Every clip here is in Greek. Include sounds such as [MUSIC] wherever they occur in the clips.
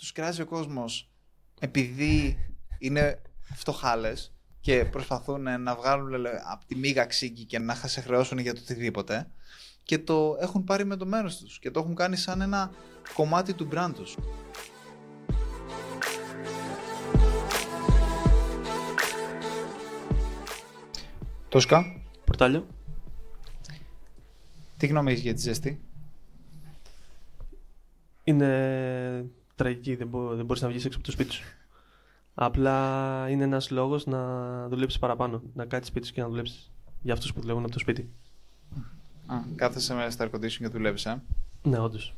τους κράζει ο κόσμος επειδή είναι φτωχάλες και προσπαθούν να βγάλουν από τη μίγα ξύγκη και να σε χρεώσουν για το οτιδήποτε και το έχουν πάρει με το μέρος τους και το έχουν κάνει σαν ένα κομμάτι του brand τους. Τόσκα. Πορτάλιο. Τι γνώμη έχεις για τη ζέστη; Είναι τραγική, δεν, μπο, δεν μπορείς να βγεις έξω από το σπίτι σου. Απλά είναι ένας λόγος να δουλέψεις παραπάνω, να κάτσεις σπίτι σου και να δουλέψεις. Για αυτούς που δουλεύουν από το σπίτι. Α, κάθεσαι μέσα στα air condition και δουλεύεις, ε; Ναι, όντως.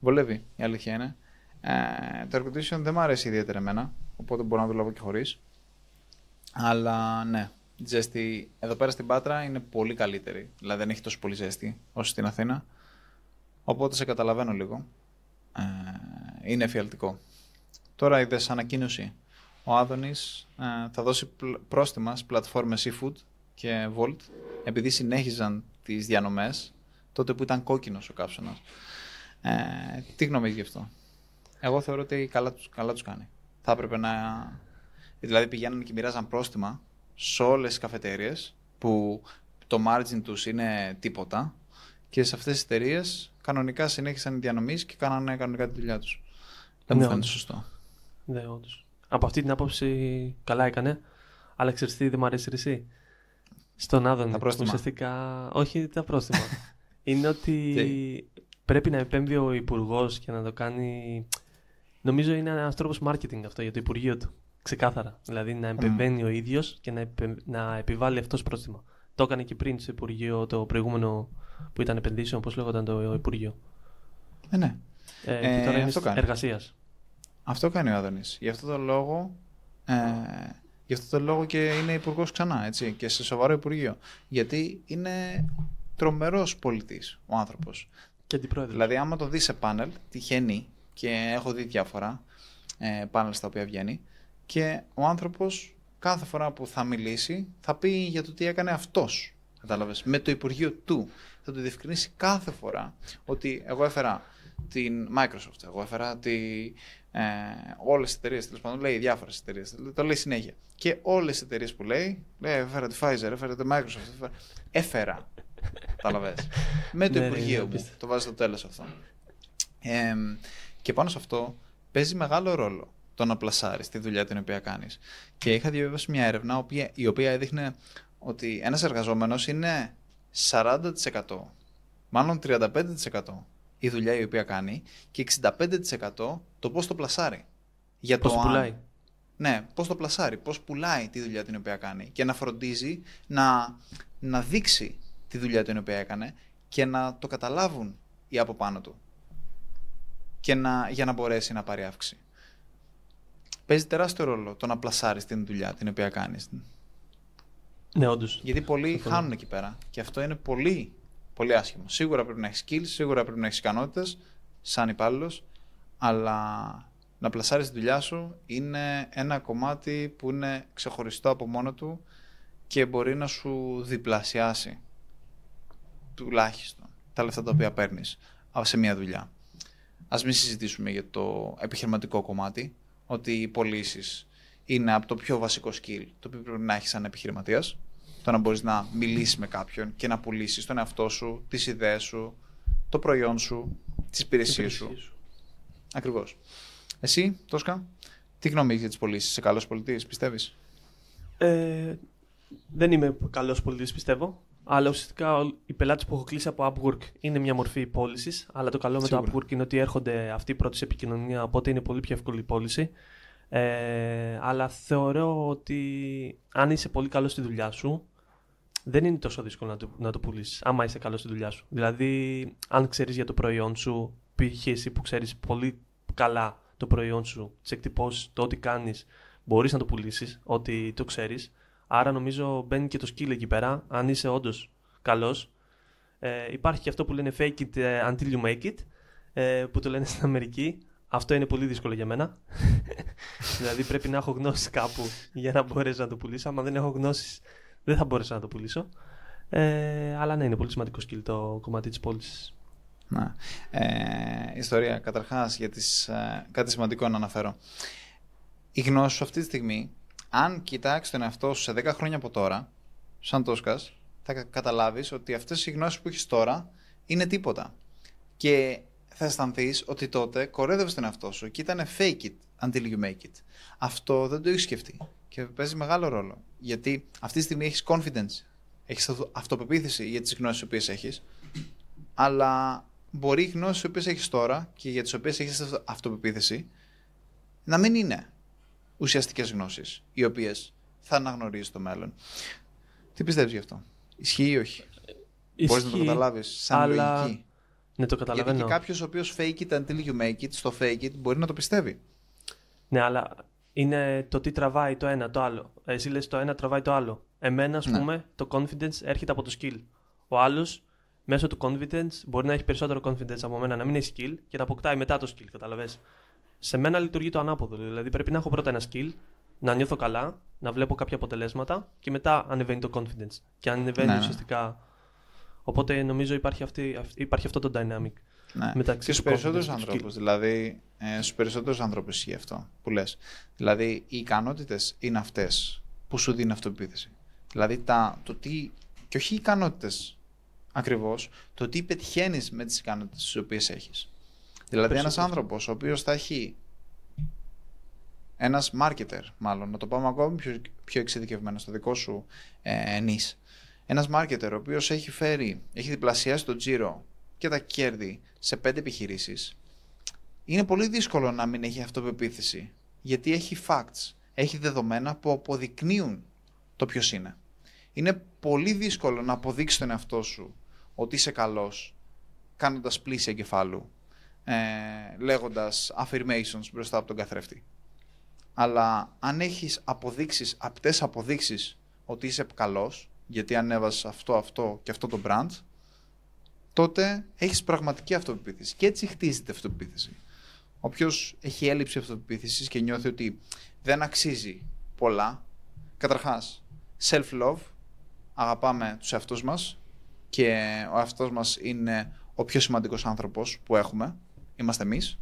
Βολεύει, η αλήθεια είναι. Ε, το air condition δεν μου αρέσει ιδιαίτερα εμένα, οπότε μπορώ να δουλεύω και χωρίς. Αλλά ναι, η ζέστη εδώ πέρα στην Πάτρα είναι πολύ καλύτερη. Δηλαδή δεν έχει τόσο πολύ ζέστη όσο στην Αθήνα. Οπότε σε καταλαβαίνω λίγο. Ε, είναι εφιαλτικό. Τώρα είδε ανακοίνωση. Ο Άδωνης ε, θα δώσει πρόστιμα στις πλατφόρμες eFood και Volt επειδή συνέχιζαν τις διανομές τότε που ήταν κόκκινος ο κάψονας. Ε, τι γνώμη γι' αυτό; Εγώ θεωρώ ότι καλά τους, καλά τους κάνει. Θα έπρεπε να... Δηλαδή πηγαίνουν και μοιράζαν πρόστιμα σε όλες τις καφετέριες που το margin τους είναι τίποτα και σε αυτές τις εταιρείες κανονικά συνέχισαν οι διανομής και κάνανε κανονικά τη δουλειά τους. Δεν μου ναι, φαίνεται σωστό. Ναι, όντως. Από αυτή την άποψη καλά έκανε. Αλλά ξέρεις τι δεν μου αρέσει εσύ. Στον Άδωνη. Τα πρόστιμα. Ουσιαστικά, όχι τα πρόστιμα. [LAUGHS] είναι ότι πρέπει να επέμβει ο Υπουργός και να το κάνει. Νομίζω είναι ένας τρόπος marketing αυτό για το Υπουργείο του. Ξεκάθαρα. Δηλαδή να επεμβαίνει mm. ο ίδιος και να, επε... να επιβάλλει αυτός πρόστιμα. Το έκανε και πριν στο Υπουργείο το προηγούμενο που ήταν επενδύσεων, όπως λέγονταν το Υπουργείο. Ε, ναι. Ε, ε, και τώρα είναι εργασίας. Αυτό κάνει ο Άδωνης. Γι' αυτό το λόγο. Ε, γι' αυτό το λόγο και είναι υπουργός ξανά, έτσι, και σε σοβαρό υπουργείο. Γιατί είναι τρομερός πολιτής ο άνθρωπος. Και αντιπρόεδρος. Δηλαδή, άμα το δεις σε πάνελ, τυχαίνει και έχω δει διάφορα ε, πάνελ στα οποία βγαίνει, και ο άνθρωπος κάθε φορά που θα μιλήσει θα πει για το τι έκανε αυτός. Κατάλαβες. Με το Υπουργείο του. Θα το διευκρινίσει κάθε φορά ότι εγώ έφερα την Microsoft, εγώ έφερα τη, ε, όλες τις εταιρείες, τέλος πάντων, λέει διάφορες εταιρείες. Το λέει συνέχεια. Και όλες τις εταιρείες που λέει, λέει, έφερα τη Pfizer, έφερα τη Microsoft. Έφερα. Έφερα. Κατάλαβε. Με το ναι, ναι, Υπουργείο ναι, μου. Το βάζει στο τέλος αυτό. Ε, και πάνω σε αυτό παίζει μεγάλο ρόλο το να πλασάρεις τη δουλειά την οποία κάνεις. Και είχα διαβάσει μια έρευνα η οποία έδειχνε ότι ένας εργαζόμενος είναι 40%, μάλλον 35% η δουλειά η οποία κάνει και 65% το πώς το πλασάρει. Για πώς το πουλάει. Ναι, πώς το πλασάρει, πώς πουλάει τη δουλειά την οποία κάνει και να φροντίζει να, να δείξει τη δουλειά την οποία έκανε και να το καταλάβουν οι από πάνω του και να, για να μπορέσει να πάρει αύξηση. Παίζει τεράστιο ρόλο το να πλασάρεις την δουλειά την οποία κάνεις. Ναι, όντως. Γιατί πολλοί χάνουν εκεί πέρα και αυτό είναι πολύ πολύ άσχημο. Σίγουρα πρέπει να έχεις skills, σίγουρα πρέπει να έχεις ικανότητες σαν υπάλληλος, αλλά να πλασάρεις τη δουλειά σου είναι ένα κομμάτι που είναι ξεχωριστό από μόνο του και μπορεί να σου διπλασιάσει τουλάχιστον τα λεφτά τα οποία παίρνεις σε μια δουλειά. Α μην συζητήσουμε για το επιχειρηματικό κομμάτι, ότι οι πωλήσεις είναι από το πιο βασικό skill το οποίο πρέπει να έχεις σαν επιχειρηματίας το να μπορείς να μιλήσεις με κάποιον και να πουλήσεις τον εαυτό σου, τις ιδέες σου, το προϊόν σου, τις υπηρεσίες σου. σου. Ακριβώς. Εσύ, Τόσκα, τι γνώμη έχεις για τις πωλήσεις, είσαι καλός πολιτής, πιστεύεις; Ε, δεν είμαι καλός πολιτής, πιστεύω. Αλλά ουσιαστικά οι πελάτες που έχω κλείσει από Upwork είναι μια μορφή πώλησης. Αλλά το καλό με το Upwork είναι ότι έρχονται αυτοί πρώτοι σε επικοινωνία, οπότε είναι πολύ πιο εύκολη η πώληση. Ε, αλλά θεωρώ ότι αν είσαι πολύ καλός στη δουλειά σου, δεν είναι τόσο δύσκολο να το, να το πουλήσεις, άμα είσαι καλός στη δουλειά σου. Δηλαδή, αν ξέρεις για το προϊόν σου, π.χ. εσύ που ξέρεις πολύ καλά το προϊόν σου, τις εκτυπώσεις, το ό,τι κάνεις, μπορείς να το πουλήσεις, ότι το ξέρεις. Άρα, νομίζω μπαίνει και το skill εκεί πέρα, αν είσαι όντως καλός. Ε, υπάρχει και αυτό που λένε fake it ε, until you make it, ε, που το λένε στην Αμερική. Αυτό είναι πολύ δύσκολο για μένα. [LAUGHS] δηλαδή πρέπει να έχω γνώσει κάπου για να μπορέσω να το πουλήσω. Αν δεν έχω γνώσεις δεν θα μπορέσα να το πουλήσω. Ε, αλλά ναι, είναι πολύ σημαντικό skill το κομμάτι της πώλησης. Ναι. Ε, ιστορία. Καταρχάς, για τις, ε, κάτι σημαντικό να αναφέρω. Η γνώση σου αυτή τη στιγμή, αν κοιτάξεις τον εαυτό σου σε 10 χρόνια από τώρα, σαν Τόσκας, θα καταλάβεις ότι αυτές οι γνώσεις που έχεις τώρα είναι τίποτα. Και θα αισθανθείς ότι τότε κορέδευε τον εαυτό σου και ήταν fake it until you make it. Αυτό δεν το έχεις σκεφτεί και παίζει μεγάλο ρόλο. Γιατί αυτή τη στιγμή έχεις confidence, έχεις αυτοπεποίθηση για τις γνώσεις που έχεις, αλλά μπορεί οι γνώσεις που έχεις τώρα και για τις οποίες έχεις αυτοπεποίθηση να μην είναι ουσιαστικές γνώσεις, οι οποίες θα αναγνωρίζεις το μέλλον. Τι πιστεύεις γι' αυτό, Ισχύει ή όχι; Μπορείς να το καταλάβεις σαν αλλά... λογική. Ναι, το καταλαβαίνω. Γιατί κάποιος ο οποίος fake it until you make it, στο fake it, μπορεί να το πιστεύει. Ναι, αλλά είναι το τι τραβάει το ένα το άλλο. Εσύ λες το ένα τραβάει το άλλο. Εμένα, ας ναι. πούμε, το confidence έρχεται από το skill. Ο άλλος, μέσω του confidence, μπορεί να έχει περισσότερο confidence από μένα, να μην έχει skill και να αποκτάει μετά το skill, καταλαβες. Σε μένα λειτουργεί το ανάποδο. Δηλαδή πρέπει να έχω πρώτα ένα skill, να νιώθω καλά, να βλέπω κάποια αποτελέσματα και μετά ανεβαίνει το confidence. Και ανεβαίνει ναι, ναι. ουσιαστικά Οπότε νομίζω υπάρχει, αυτή, υπάρχει αυτό το dynamic. Ναι. Μεταξύ και στους περισσότερους ανθρώπους. Δηλαδή, ε, στους περισσότερους ανθρώπους ισχύει αυτό που λες. Δηλαδή, οι ικανότητες είναι αυτές που σου δίνουν αυτοπεποίθηση. Δηλαδή, τα, το τι. και όχι οι ικανότητες ακριβώς, το τι πετυχαίνεις με τις ικανότητες τις οποίες έχεις. Δηλαδή, ένας άνθρωπος ο οποίος θα έχει. Ένας marketer, μάλλον, να το πάμε ακόμη πιο, πιο εξειδικευμένο στο δικό σου ε, νης ένας marketer ο οποίος έχει φέρει, έχει διπλασιάσει το τζίρο και τα κέρδη σε πέντε επιχειρήσεις, είναι πολύ δύσκολο να μην έχει αυτοπεποίθηση. Γιατί έχει facts, έχει δεδομένα που αποδεικνύουν το ποιος είναι. Είναι πολύ δύσκολο να αποδείξει τον εαυτό σου ότι είσαι καλός κάνοντας πλήση εγκεφάλου, ε, λέγοντας affirmations μπροστά από τον καθρέφτη. Αλλά αν έχεις αποδείξεις, απτές αποδείξεις ότι είσαι καλός, γιατί ανέβασες αυτό, αυτό και αυτό το brand, τότε έχεις πραγματική αυτοπεποίθηση. Και έτσι χτίζεται αυτοπεποίθηση. Όποιος έχει έλλειψη αυτοπεποίθησης και νιώθει ότι δεν αξίζει πολλά, καταρχάς, self-love, αγαπάμε τους εαυτούς μας και ο εαυτός μας είναι ο πιο σημαντικός άνθρωπος που έχουμε. Είμαστε εμείς.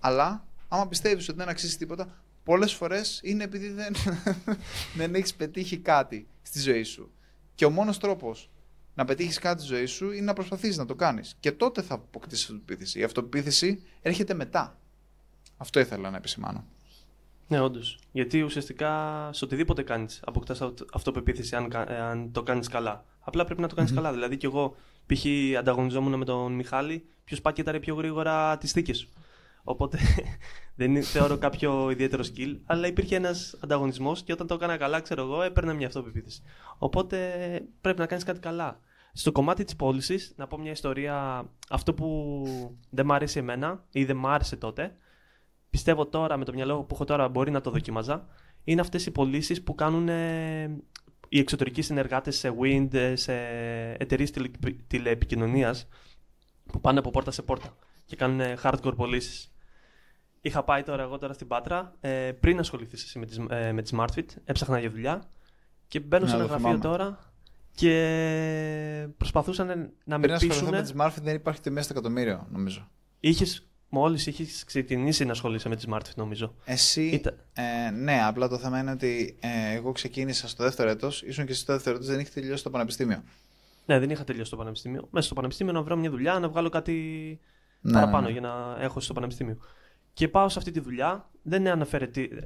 Αλλά άμα πιστεύεις ότι δεν αξίζει τίποτα, πολλές φορές είναι επειδή δεν, [LAUGHS] δεν έχεις πετύχει κάτι στη ζωή σου. Και ο μόνος τρόπος να πετύχεις κάτι στη ζωή σου είναι να προσπαθήσεις να το κάνεις. Και τότε θα αποκτήσεις αυτοπεποίθηση. Η αυτοπεποίθηση έρχεται μετά. Αυτό ήθελα να επισημάνω. Ναι, όντως. Γιατί ουσιαστικά σε οτιδήποτε κάνεις, αποκτάς αυτοπεποίθηση αν, αν το κάνεις καλά. Απλά πρέπει να το κανει καλά. Δηλαδή, κι εγώ π.χ. ανταγωνιζόμουν με τον Μιχάλη, ποιος πάκεταρε πιο γρήγορα τις θήκες σου. Οπότε [LAUGHS] δεν θεωρώ κάποιο ιδιαίτερο skill, αλλά υπήρχε ένας ανταγωνισμός και όταν το έκανα καλά, ξέρω εγώ, έπαιρνα μια αυτοπεποίθηση. Οπότε πρέπει να κάνεις κάτι καλά. Στο κομμάτι της πώλησης, να πω μια ιστορία. Αυτό που δεν μ' άρεσε εμένα ή δεν μ' άρεσε τότε, πιστεύω τώρα με το μυαλό που έχω τώρα μπορεί να το δοκίμαζα, είναι αυτές οι πωλήσεις που κάνουν ε, οι εξωτερικοί συνεργάτες σε Wind, σε εταιρείες τηλεεπικοινωνία που πάνε από πόρτα σε πόρτα και κάνουν hardcore πωλήσεις. Είχα πάει τώρα εγώ τώρα στην Πάτρα, ε, πριν ασχοληθείς εσύ με τη, ε, με τη SmartFit, έψαχνα για δουλειά και μπαίνω σε ένα γραφείο τώρα και προσπαθούσαν να με πείσουν. Πριν με τη SmartFit δεν υπάρχει τιμή στο εκατομμύριο, νομίζω. Είχες, μόλις είχες ξεκινήσει να ασχολείσαι με τη SmartFit, νομίζω. Εσύ. Ε, ναι, απλά το θέμα είναι ότι ε, εγώ ξεκίνησα στο δεύτερο έτος, ήσουν και εσύ στο δεύτερο έτος, δεν είχες τελειώσει το πανεπιστήμιο. Ναι, δεν είχα τελειώσει το πανεπιστήμιο. Μέσα στο πανεπιστήμιο να βρω μια δουλειά, να βγάλω κάτι ναι, παραπάνω ναι, ναι. για να έχω στο πανεπιστήμιο. Και πάω σε αυτή τη δουλειά. Δεν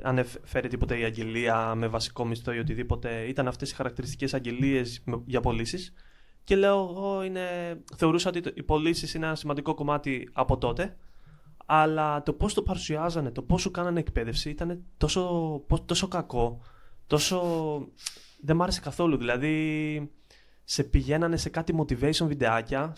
ανέφερε τίποτε η αγγελία με βασικό μισθό ή οτιδήποτε. Ήταν αυτές οι χαρακτηριστικές αγγελίες για πωλήσεις. Και λέω, εγώ είναι... θεωρούσα ότι οι πωλήσεις είναι ένα σημαντικό κομμάτι από τότε. Αλλά το πώς το παρουσιάζανε, το πώς σου κάνανε εκπαίδευση ήταν τόσο, τόσο κακό. Τόσο. Δεν μ' άρεσε καθόλου. Δηλαδή, σε πηγαίνανε σε κάτι motivation βιντεάκια.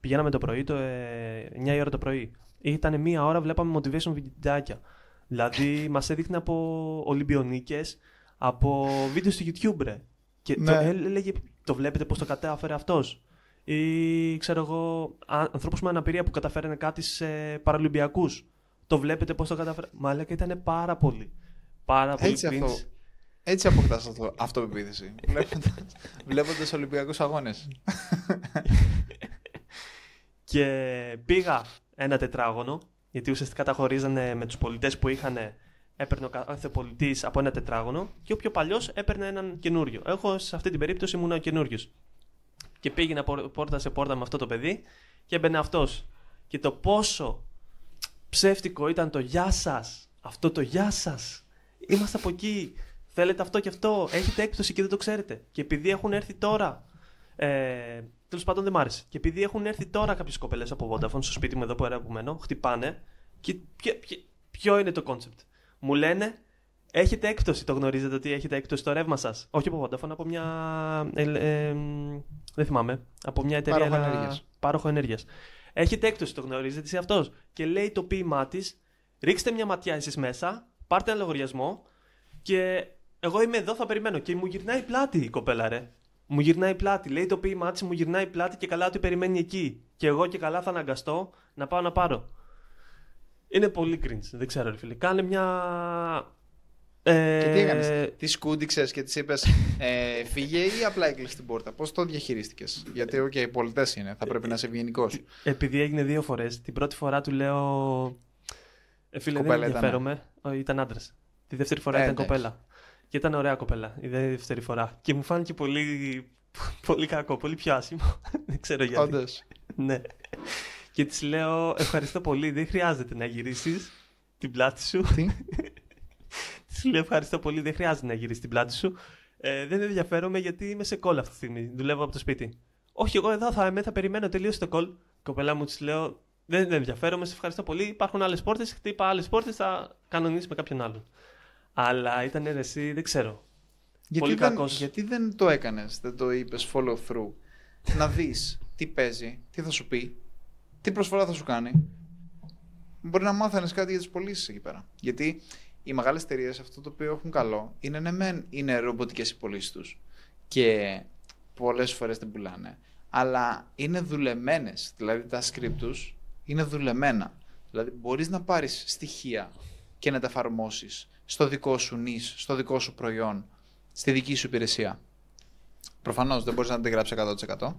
Πηγαίναμε το πρωί, το, ε, 9 η ώρα το πρωί ήταν μία ώρα, βλέπαμε motivation βιντεάκια. Δηλαδή, [LAUGHS] μας έδειχνε από Ολυμπιονίκες, από βίντεο στο YouTube, ρε. Και ναι. το έλεγε, το βλέπετε πώς το κατάφερε αυτός. Ή ξέρω εγώ, ανθρώπου με αναπηρία που καταφέρανε κάτι σε Παραλυμπιακούς. Το βλέπετε πώς το κατάφερε. Μα έλεγε ήταν πάρα πολύ. Πάρα πολύ Έτσι αυτό. Έτσι αποκτάς αυτό, αυτοπεποίθηση. Βλέποντας Ολυμπιακούς αγώνες. [LAUGHS] Και πήγα ένα τετράγωνο, γιατί ουσιαστικά τα χωρίζανε με τους πολιτές που είχαν. Έπαιρνε ο κάθε πολιτής από ένα τετράγωνο και ο πιο παλιός έπαιρνε έναν καινούριο. Εγώ σε αυτή την περίπτωση ήμουν ο καινούριος. Και πήγαινα πόρτα σε πόρτα με αυτό το παιδί και έμπαινε αυτός. Και το πόσο ψεύτικο ήταν το γεια σας, αυτό το γεια σας. Είμαστε από εκεί. Θέλετε αυτό και αυτό. Έχετε έκπτωση και δεν το ξέρετε. Και επειδή έχουν έρθει τώρα. Ε, Τέλος πάντων δεν μ' άρεσε. Και επειδή έχουν έρθει τώρα κάποιες κοπελές από Vodafone στο σπίτι μου εδώ που μένω, χτυπάνε. Και ποιο είναι το concept. Μου λένε Έχετε έκπτωση. Το γνωρίζετε ότι έχετε έκπτωση στο ρεύμα σας. Όχι από Vodafone, από μια. Ε, ε, δεν θυμάμαι. Από μια εταιρεία. Πάροχο ενέργειας. Έχετε έκπτωση, το γνωρίζετε εσύ αυτός. Και λέει το ποίημά της, ρίξτε μια ματιά εσείς μέσα, πάρτε ένα λογαριασμό και εγώ είμαι εδώ, θα περιμένω. Και μου γυρνάει πλάτη η κοπέλα, ρε. Μου γυρνάει πλάτη. Λέει το ποίημά της, μου γυρνάει πλάτη και καλά ότι περιμένει εκεί. Και εγώ και καλά θα αναγκαστώ να πάω να πάρω. Είναι πολύ cringe. Δεν ξέρω, ρε φίλε. Κάνε μια ε... Και τι έκανες, τι σκούντιξες και τη είπες ε, φύγε ή απλά έκλεισε την πόρτα; Πώς το διαχειρίστηκες, Γιατί okay, οι πολιτές είναι, θα πρέπει να είσαι ευγενικός. Επειδή έγινε δύο φορές. Την πρώτη φορά του λέω. Ε, φίλε, κοπέλα δεν ενδιαφέρομαι. Ήταν, ήταν άντρας. Τη δεύτερη φορά ε, ήταν ναι. κοπέλα. Και ήταν ωραία κοπέλα η δεύτερη φορά. Και μου φάνηκε πολύ, [LAUGHS] πολύ κακό, πολύ πιο άσχημο. [LAUGHS] δεν ξέρω γιατί. Όντως. ναι. Και της λέω: Ευχαριστώ πολύ. Δεν χρειάζεται να γυρίσεις την πλάτη σου. Τι; [LAUGHS] Σου λέω ευχαριστώ πολύ, δεν χρειάζεται να γυρίσεις την πλάτη σου. Ε, δεν ενδιαφέρομαι γιατί είμαι σε κόλλ αυτή τη στιγμή. Δουλεύω από το σπίτι. Όχι, εγώ εδώ θα είμαι, θα περιμένω τελείω το κόλλ. Κοπελά μου της λέω: Δεν ενδιαφέρομαι, σε ευχαριστώ πολύ. Υπάρχουν άλλες πόρτες. Χτύπα άλλες πόρτες, θα κανονίσει με κάποιον άλλον. Αλλά ήταν εσύ, δεν ξέρω. Γιατί, πολύ δεν, γιατί δεν το έκανες, δεν το είπες follow through; να δεις τι παίζει, τι θα σου πει, τι προσφορά θα σου κάνει. Μπορεί να μάθανε κάτι για τις πωλήσεις εκεί πέρα. Γιατί οι μεγάλες εταιρείες αυτό το οποίο έχουν καλό είναι ναι, μεν είναι ρομποτικές οι πωλήσεις τους και πολλές φορές δεν πουλάνε. Αλλά είναι δουλεμένες. Δηλαδή τα script τους είναι δουλεμένα. Δηλαδή μπορείς να πάρεις στοιχεία και να τα εφαρμόσεις στο δικό σου νης, στο δικό σου προϊόν, στη δική σου υπηρεσία. Προφανώς δεν μπορείς να την γράψει 100%,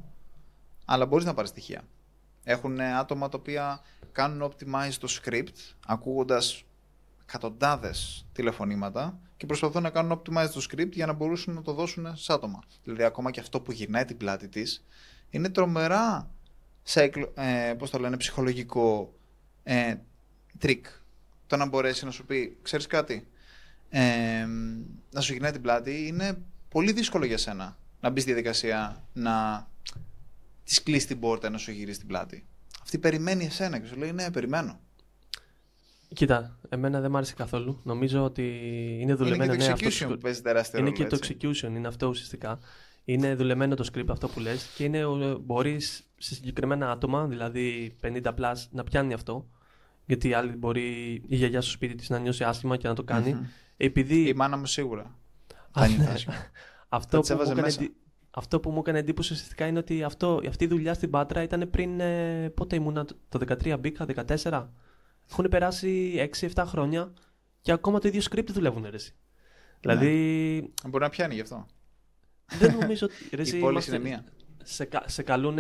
αλλά μπορείς να πάρεις στοιχεία. Έχουν άτομα τα οποία κάνουν optimize το script ακούγοντας εκατοντάδες τηλεφωνήματα και προσπαθούν να κάνουν optimize το script για να μπορούσαν να το δώσουν σε άτομα. Δηλαδή, ακόμα και αυτό που γυρνάει την πλάτη της είναι τρομερά ε, πώς το λένε, ψυχολογικό ε, τρικ. Το να μπορέσει να σου πει, ξέρεις κάτι, ε, να σου γυρνάει την πλάτη είναι πολύ δύσκολο για σένα να μπεις στη διαδικασία να της κλείσει την πόρτα να σου γυρίσει την πλάτη. Αυτή περιμένει εσένα και σου λέει: Ναι, περιμένω. Κοίτα, εμένα δεν μ' άρεσε καθόλου. Νομίζω ότι είναι δουλεμένο. Είναι και το execution που παίζει τεράστιο Είναι και το execution, είναι αυτό ουσιαστικά. Είναι δουλεμένο το script αυτό που λες και είναι, μπορείς σε συγκεκριμένα άτομα, δηλαδή 50 plus, να πιάνει αυτό. Γιατί η άλλη μπορεί η γιαγιά στο σπίτι της να νιώσει άσχημα και να το κάνει. Mm-hmm. Επειδή... Η μάνα μου σίγουρα. αυτό, που μου έκανε, αυτό που μου έκανε εντύπωση ουσιαστικά είναι ότι αυτό, αυτή η δουλειά στην Πάτρα ήταν πριν. Ε, πότε ήμουνα, το 13 μπήκα, 14. Έχουν περάσει 6-7 χρόνια και ακόμα το ίδιο script δουλεύουν αίρεση. Δηλαδή. Ναι. Μπορεί να πιάνει γι' αυτό. Δεν νομίζω ότι. Ρε, Η πόλη είναι μία. Σε, σε καλούν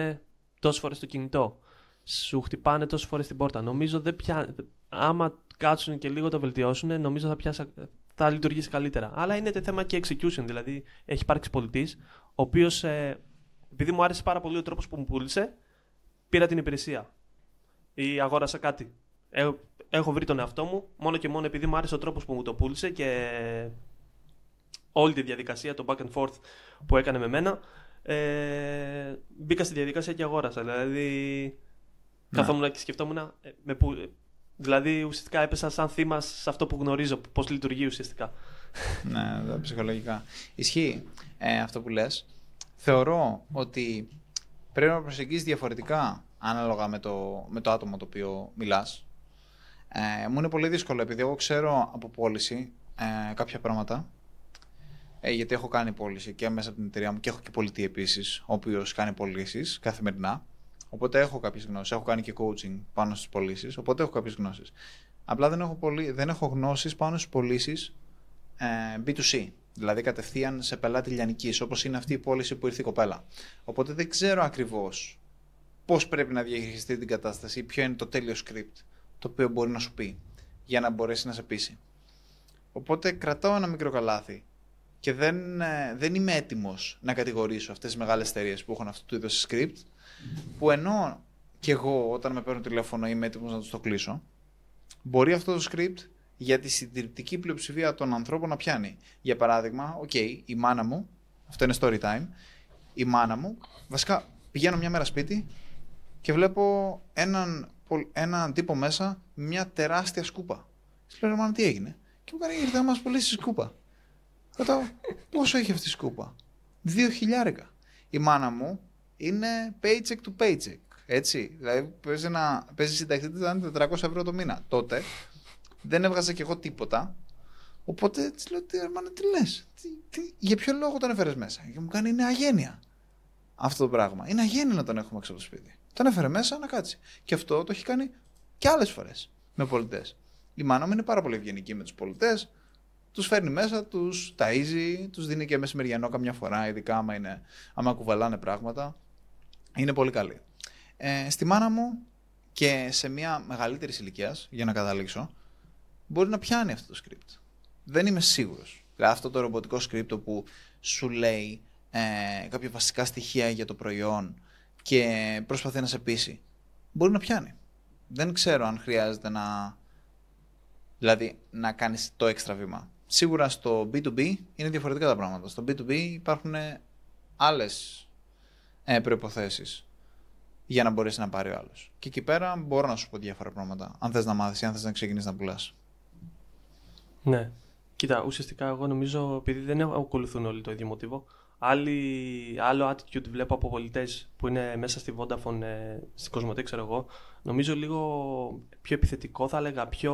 τόσες φορές το κινητό. Σου χτυπάνε τόσες φορές την πόρτα. Νομίζω δεν πια... Άμα κάτσουν και λίγο το βελτιώσουν, νομίζω θα, πιάσα... θα λειτουργήσει καλύτερα. Αλλά είναι θέμα και execution. Δηλαδή, έχει υπάρξει πολιτής, ο οποίος, ε, επειδή μου άρεσε πάρα πολύ ο τρόπος που μου πούλησε, πήρα την υπηρεσία ή αγόρασα κάτι έχω βρει τον εαυτό μου μόνο και μόνο επειδή μου άρεσε ο τρόπος που μου το πούλησε και όλη τη διαδικασία, το back and forth που έκανε με μένα. Ε, μπήκα στη διαδικασία και αγόρασα. Δηλαδή, ναι. καθόμουν και σκεφτόμουν. Ε, με που, δηλαδή, ουσιαστικά έπεσα σαν θύμα σε αυτό που γνωρίζω, πώς λειτουργεί ουσιαστικά. ναι, ψυχολογικά. Ισχύει ε, αυτό που λες. Θεωρώ ότι πρέπει να προσεγγίσεις διαφορετικά ανάλογα με το, με το άτομο το οποίο μιλάς ε, μου είναι πολύ δύσκολο επειδή εγώ ξέρω από πώληση ε, κάποια πράγματα. Ε, γιατί έχω κάνει πώληση και μέσα από την εταιρεία μου και έχω και πολιτή επίσης, ο οποίος κάνει πωλήσεις καθημερινά. Οπότε έχω κάποιες γνώσεις. Έχω κάνει και coaching πάνω στις πωλήσεις, οπότε έχω κάποιες γνώσεις. Απλά δεν έχω, πολύ, δεν έχω γνώσεις πάνω στις πωλήσεις ε, B2C. Δηλαδή κατευθείαν σε πελάτη λιανικής, όπως είναι αυτή η πώληση που ήρθε η κοπέλα. Οπότε δεν ξέρω ακριβώς πώς πρέπει να διαχειριστεί την κατάσταση, ποιο είναι το τέλειο script το οποίο μπορεί να σου πει για να μπορέσει να σε πείσει. Οπότε κρατάω ένα μικρό καλάθι και δεν, ε, δεν είμαι έτοιμος να κατηγορήσω αυτές τις μεγάλες εταιρείες που έχουν αυτού του είδους script που ενώ και εγώ όταν με παίρνουν τηλέφωνο είμαι έτοιμος να τους το κλείσω μπορεί αυτό το script για τη συντηρητική πλειοψηφία των ανθρώπων να πιάνει. Για παράδειγμα, οκ, η μάνα μου, αυτό είναι story time, η μάνα μου, βασικά πηγαίνω μια μέρα σπίτι και βλέπω έναν, έναν τύπο μέσα μια τεράστια σκούπα. Τη λέω, Μάνα, τι έγινε; Και μου κάνει, ήρθε να μας πουλήσει σκούπα. Ρωτάω, πόσο έχει αυτή η σκούπα; Δύο χιλιάρικα. Η μάνα μου είναι paycheck to paycheck. Έτσι. Δηλαδή παίζει, ένα, παίζει συνταξιτή 400 ευρώ το μήνα. Τότε δεν έβγαζα κι εγώ τίποτα. Οπότε της λέω, τι, μάνα, τι λες, για ποιο λόγο τον έφερες μέσα; Και μου κάνει, είναι αγένεια αυτό το πράγμα. Είναι αγένεια να τον έχουμε έξω από το σπίτι. Τον έφερε μέσα να κάτσει. Και αυτό το έχει κάνει και άλλες φορές με πολιτές. Η μάνα μου είναι πάρα πολύ ευγενική με τους πολιτές. Τους φέρνει μέσα, τους ταΐζει, τους δίνει και μεσημεριανό καμιά φορά, ειδικά άμα, είναι, άμα κουβαλάνε πράγματα. Είναι πολύ καλή. Ε, στη μάνα μου και σε μια μεγαλύτερης ηλικίας, για να καταλήξω, μπορεί να πιάνει αυτό το script. Δεν είμαι σίγουρος. Δηλαδή αυτό το ρομποτικό script που σου λέει ε, κάποια βασικά στοιχεία για το προϊόν και προσπαθεί να σε πείσει, μπορεί να πιάνει. Δεν ξέρω αν χρειάζεται να, δηλαδή, να κάνεις το έξτρα βήμα. Σίγουρα στο B2B είναι διαφορετικά τα πράγματα. Στο B2B υπάρχουν άλλες ε, προϋποθέσεις για να μπορέσει να πάρει ο άλλος. Και εκεί πέρα μπορώ να σου πω διάφορα πράγματα, αν θες να μάθεις ή αν θες να ξεκινήσεις να πουλάς. Ναι. Κοίτα, ουσιαστικά εγώ νομίζω, επειδή δεν ακολουθούν όλοι το ίδιο μοτίβο, Άλλη, άλλο attitude βλέπω από πολιτές που είναι μέσα στη Vodafone, ε, στη Κοσμοτέ, ξέρω εγώ. Νομίζω λίγο πιο επιθετικό, θα έλεγα, πιο.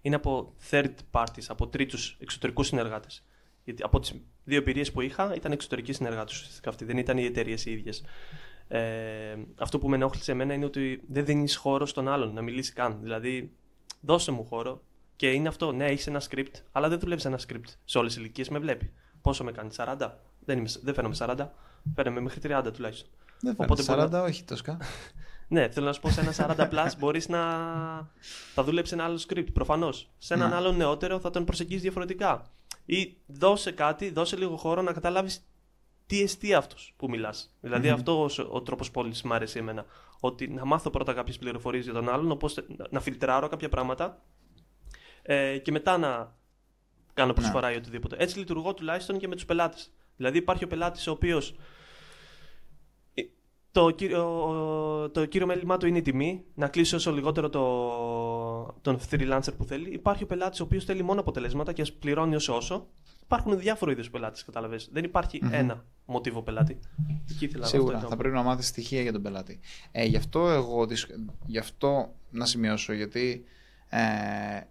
Είναι από third parties, από τρίτους εξωτερικούς συνεργάτες. Γιατί από τις δύο εμπειρίες που είχα ήταν εξωτερικοί συνεργάτες ουσιαστικά αυτοί, δεν ήταν οι εταιρείες οι ίδιες. Ε, αυτό που με ενόχλησε εμένα είναι ότι δεν δίνεις χώρο στον άλλον να μιλήσει καν. Δηλαδή, δώσε μου χώρο και είναι αυτό. Ναι, έχεις ένα script, αλλά δεν δουλεύεις ένα script σε όλες τις ηλικίες. Με βλέπει. Πόσο με κάνει, 40. Δεν, είμαι, δεν φαίνομαι 40. Φαίνομαι μέχρι 30 τουλάχιστον. Δεν Οπότε 40, να... όχι τόσο. [LAUGHS] ναι, θέλω να σου πω σε ένα 40 plus μπορείς να. θα δούλεψει ένα άλλο script. Προφανώς. Σε έναν ναι. άλλο νεότερο θα τον προσεγγίσεις διαφορετικά. Ή δώσε κάτι, δώσε λίγο χώρο να καταλάβεις τι εστί αυτός που μιλάς. Δηλαδή, mm-hmm. αυτό ο τρόπος πώλησης μου αρέσει εμένα. Ότι να μάθω πρώτα κάποιες πληροφορίες για τον άλλον, ώστε να φιλτράρω κάποια πράγματα ε, και μετά να κάνω προσφορά ναι. ή οτιδήποτε. Έτσι λειτουργώ τουλάχιστον και με τους πελάτες. Δηλαδή υπάρχει ο πελάτης ο οποίος. Ε, το, κύριο, το κύριο μέλημά του είναι η τιμή, να κλείσει όσο λιγότερο το, τον freelancer που θέλει. Υπάρχει ο πελάτης ο οποίος θέλει μόνο αποτελέσματα και πληρώνει όσο όσο. Υπάρχουν διάφοροι είδου πελάτε, καταλαβαίνετε. Δεν υπαρχει ένα μοτίβο πελάτη. Σίγουρα, αυτό θα πρέπει να μάθεις στοιχεία για τον πελάτη. Ε, γι' αυτό εγώ γι αυτό να σημειώσω, γιατί ε,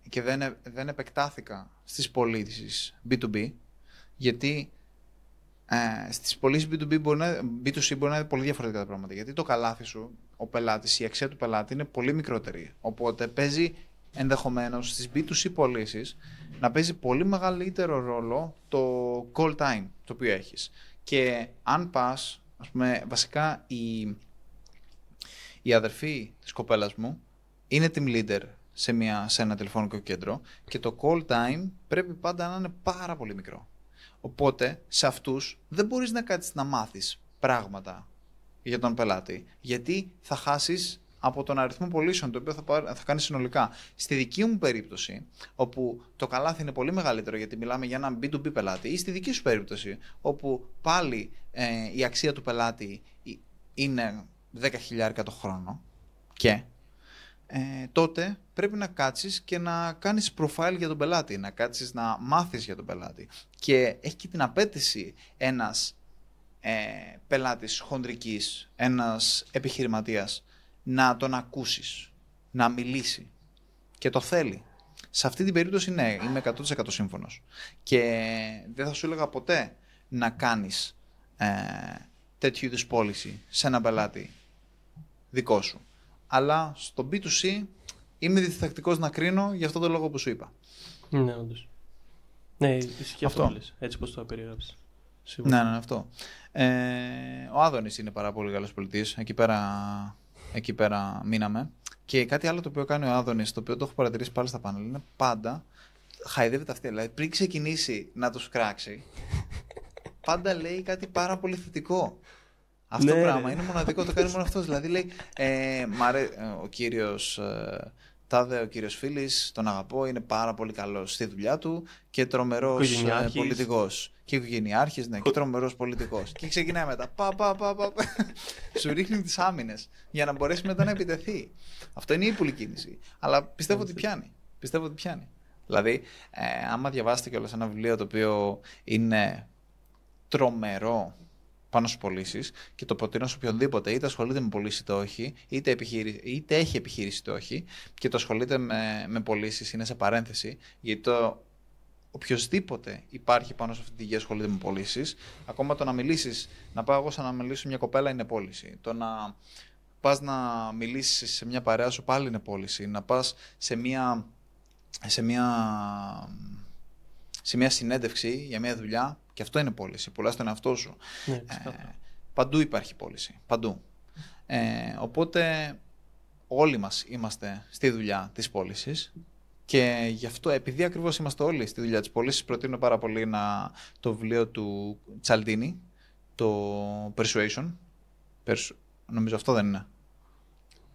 και δεν, δεν επεκτάθηκα στις πωλήσεις B2B, γιατί ε, στις πωλήσεις B2B μπορεί να, B2C μπορεί να είναι πολύ διαφορετικά τα πράγματα. Γιατί το καλάθι σου, ο πελάτης, η αξία του πελάτη είναι πολύ μικρότερη. Οπότε παίζει ενδεχομένως στις B2C πωλήσεις να παίζει πολύ μεγαλύτερο ρόλο το call time το οποίο έχεις. Και αν πας, ας πούμε, βασικά η, η αδερφή της κοπέλας μου είναι team leader σε, μια, σε ένα τηλεφωνικό κέντρο και το call time πρέπει πάντα να είναι πάρα πολύ μικρό. Οπότε σε αυτούς δεν μπορείς να κάτσεις να μάθεις πράγματα για τον πελάτη, γιατί θα χάσεις από τον αριθμό πωλήσεων το οποίο θα, θα κάνεις συνολικά. Στη δική μου περίπτωση, όπου το καλάθι είναι πολύ μεγαλύτερο γιατί μιλάμε για έναν B2B πελάτη, ή στη δική σου περίπτωση, όπου πάλι ε, η αξία του πελάτη είναι 10.000 το χρόνο και ε, τότε πρέπει να κάτσεις και να κάνεις profile για τον πελάτη, να κάτσεις να μάθεις για τον πελάτη. Και έχει και την απέτηση ένας ε, πελάτης χοντρικής, ένας επιχειρηματίας, να τον ακούσεις, να μιλήσει. Και το θέλει. Σε αυτή την περίπτωση ναι, είμαι 100% σύμφωνος. Και δεν θα σου έλεγα ποτέ να κάνεις ε, τέτοιου είδους πώληση σε ένα πελάτη δικό σου αλλά στο B2C είμαι διδακτικός να κρίνω για αυτό το λόγο που σου είπα. Ναι, όντως. Ναι, ισχύει αυτό. αυτό έτσι πώ το περιγράψει. Σίγουρα. Ναι, ναι, αυτό. Ε, ο Άδωνης είναι πάρα πολύ καλός πολιτής. Εκεί πέρα, εκεί πέρα μείναμε. Και κάτι άλλο το οποίο κάνει ο Άδωνης, το οποίο το έχω παρατηρήσει πάλι στα πάνελ, είναι πάντα χαϊδεύεται αυτή. Δηλαδή πριν ξεκινήσει να τους κράξει, πάντα λέει κάτι πάρα πολύ θετικό. Αυτό Ναι, το πράγμα ρε. είναι μοναδικό, το κάνει μόνο αυτός. Δηλαδή λέει, ε, μ' αρέ- ε, ο κύριος ε, Τάδε, ο κύριος Φίλης, τον αγαπώ, είναι πάρα πολύ καλός στη δουλειά του και τρομερός Οικογενειάρχης. πολιτικός. Και οικογενειάρχης, ναι, και τρομερός πολιτικός. και ξεκινάει μετά. Πα, πα, πα, πα, πα. [LAUGHS] Σου ρίχνει τις άμυνες για να μπορέσει μετά να επιτεθεί. Αυτό είναι η ύπουλη κίνηση. Αλλά πιστεύω ότι πιάνει. Πιστεύω ότι πιάνει. Δηλαδή, ε, άμα διαβάσετε κιόλας ένα βιβλίο το οποίο είναι τρομερό πάνω στι πωλήσεις και το προτείνω σε οποιονδήποτε, είτε ασχολείται με πωλήσεις είτε όχι, είτε, επιχειρη... είτε έχει επιχείρηση είτε όχι, και το ασχολείται με, με πωλήσεις, είναι σε παρένθεση, γιατί το οποιοδήποτε υπάρχει πάνω σε αυτή τη γη ασχολείται με πωλήσεις, ακόμα το να μιλήσεις, να πάω εγώ σαν να μιλήσω σε μια κοπέλα είναι πώληση. Το να πας να μιλήσεις σε μια παρέα σου πάλι είναι πώληση. Να πας σε μια, σε μια σε μια συνέντευξη για μια δουλειά και αυτό είναι πώληση. Πουλάς τον εαυτό σου. Ναι, ξεκάθαρα. Ε, παντού υπάρχει πώληση. Παντού. Ε, οπότε όλοι μας είμαστε στη δουλειά της πώλησης. Και γι' αυτό, επειδή ακριβώς είμαστε όλοι στη δουλειά της πώλησης, προτείνω πάρα πολύ να, το βιβλίο του Τσαλτίνη, το Persuasion. Persu- νομίζω αυτό δεν είναι.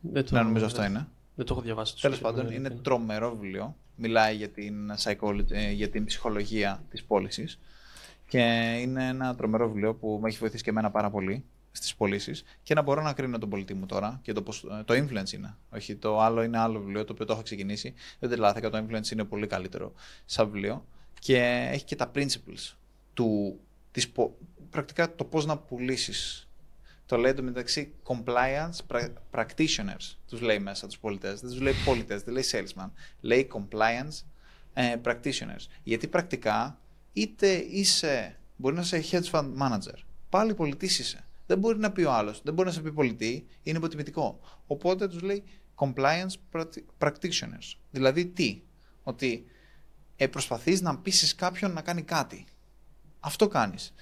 Δεν το, Ναι, νομίζω αυτό είναι. Δεν το έχω διαβάσει. το Τέλος συγκεκριμένο, πάντων, είναι δεν τρομερό βιβλίο. Μιλάει για την, psychology, ε, για την ψυχολογία της πώλησης. Και είναι ένα τρομερό βιβλίο που με έχει βοηθήσει και εμένα πάρα πολύ στις πωλήσεις και να μπορώ να κρίνω τον πολιτή μου τώρα και το, πώς, ε, το influence είναι. Όχι, το άλλο είναι άλλο βιβλίο το οποίο το έχω ξεκινήσει. Δεν τρελάθηκα, το influence είναι πολύ καλύτερο σαν βιβλίο και έχει και τα principles του, της, πο- πρακτικά το πώς να πουλήσεις το λέει το μεταξύ compliance pra- practitioners, τους λέει μέσα τους πολιτές. Δεν τους λέει πολιτές, δεν λέει salesman. Λέει compliance ε, practitioners. Γιατί πρακτικά είτε είσαι, μπορεί να είσαι hedge fund manager, πάλι πολιτής είσαι. Δεν μπορεί να πει ο άλλος, δεν μπορεί να σε πει πολιτή, είναι υποτιμητικό. Οπότε τους λέει compliance practi- practitioners. Δηλαδή τι, ότι ε, προσπαθείς να πείσεις κάποιον να κάνει κάτι. Αυτό κάνεις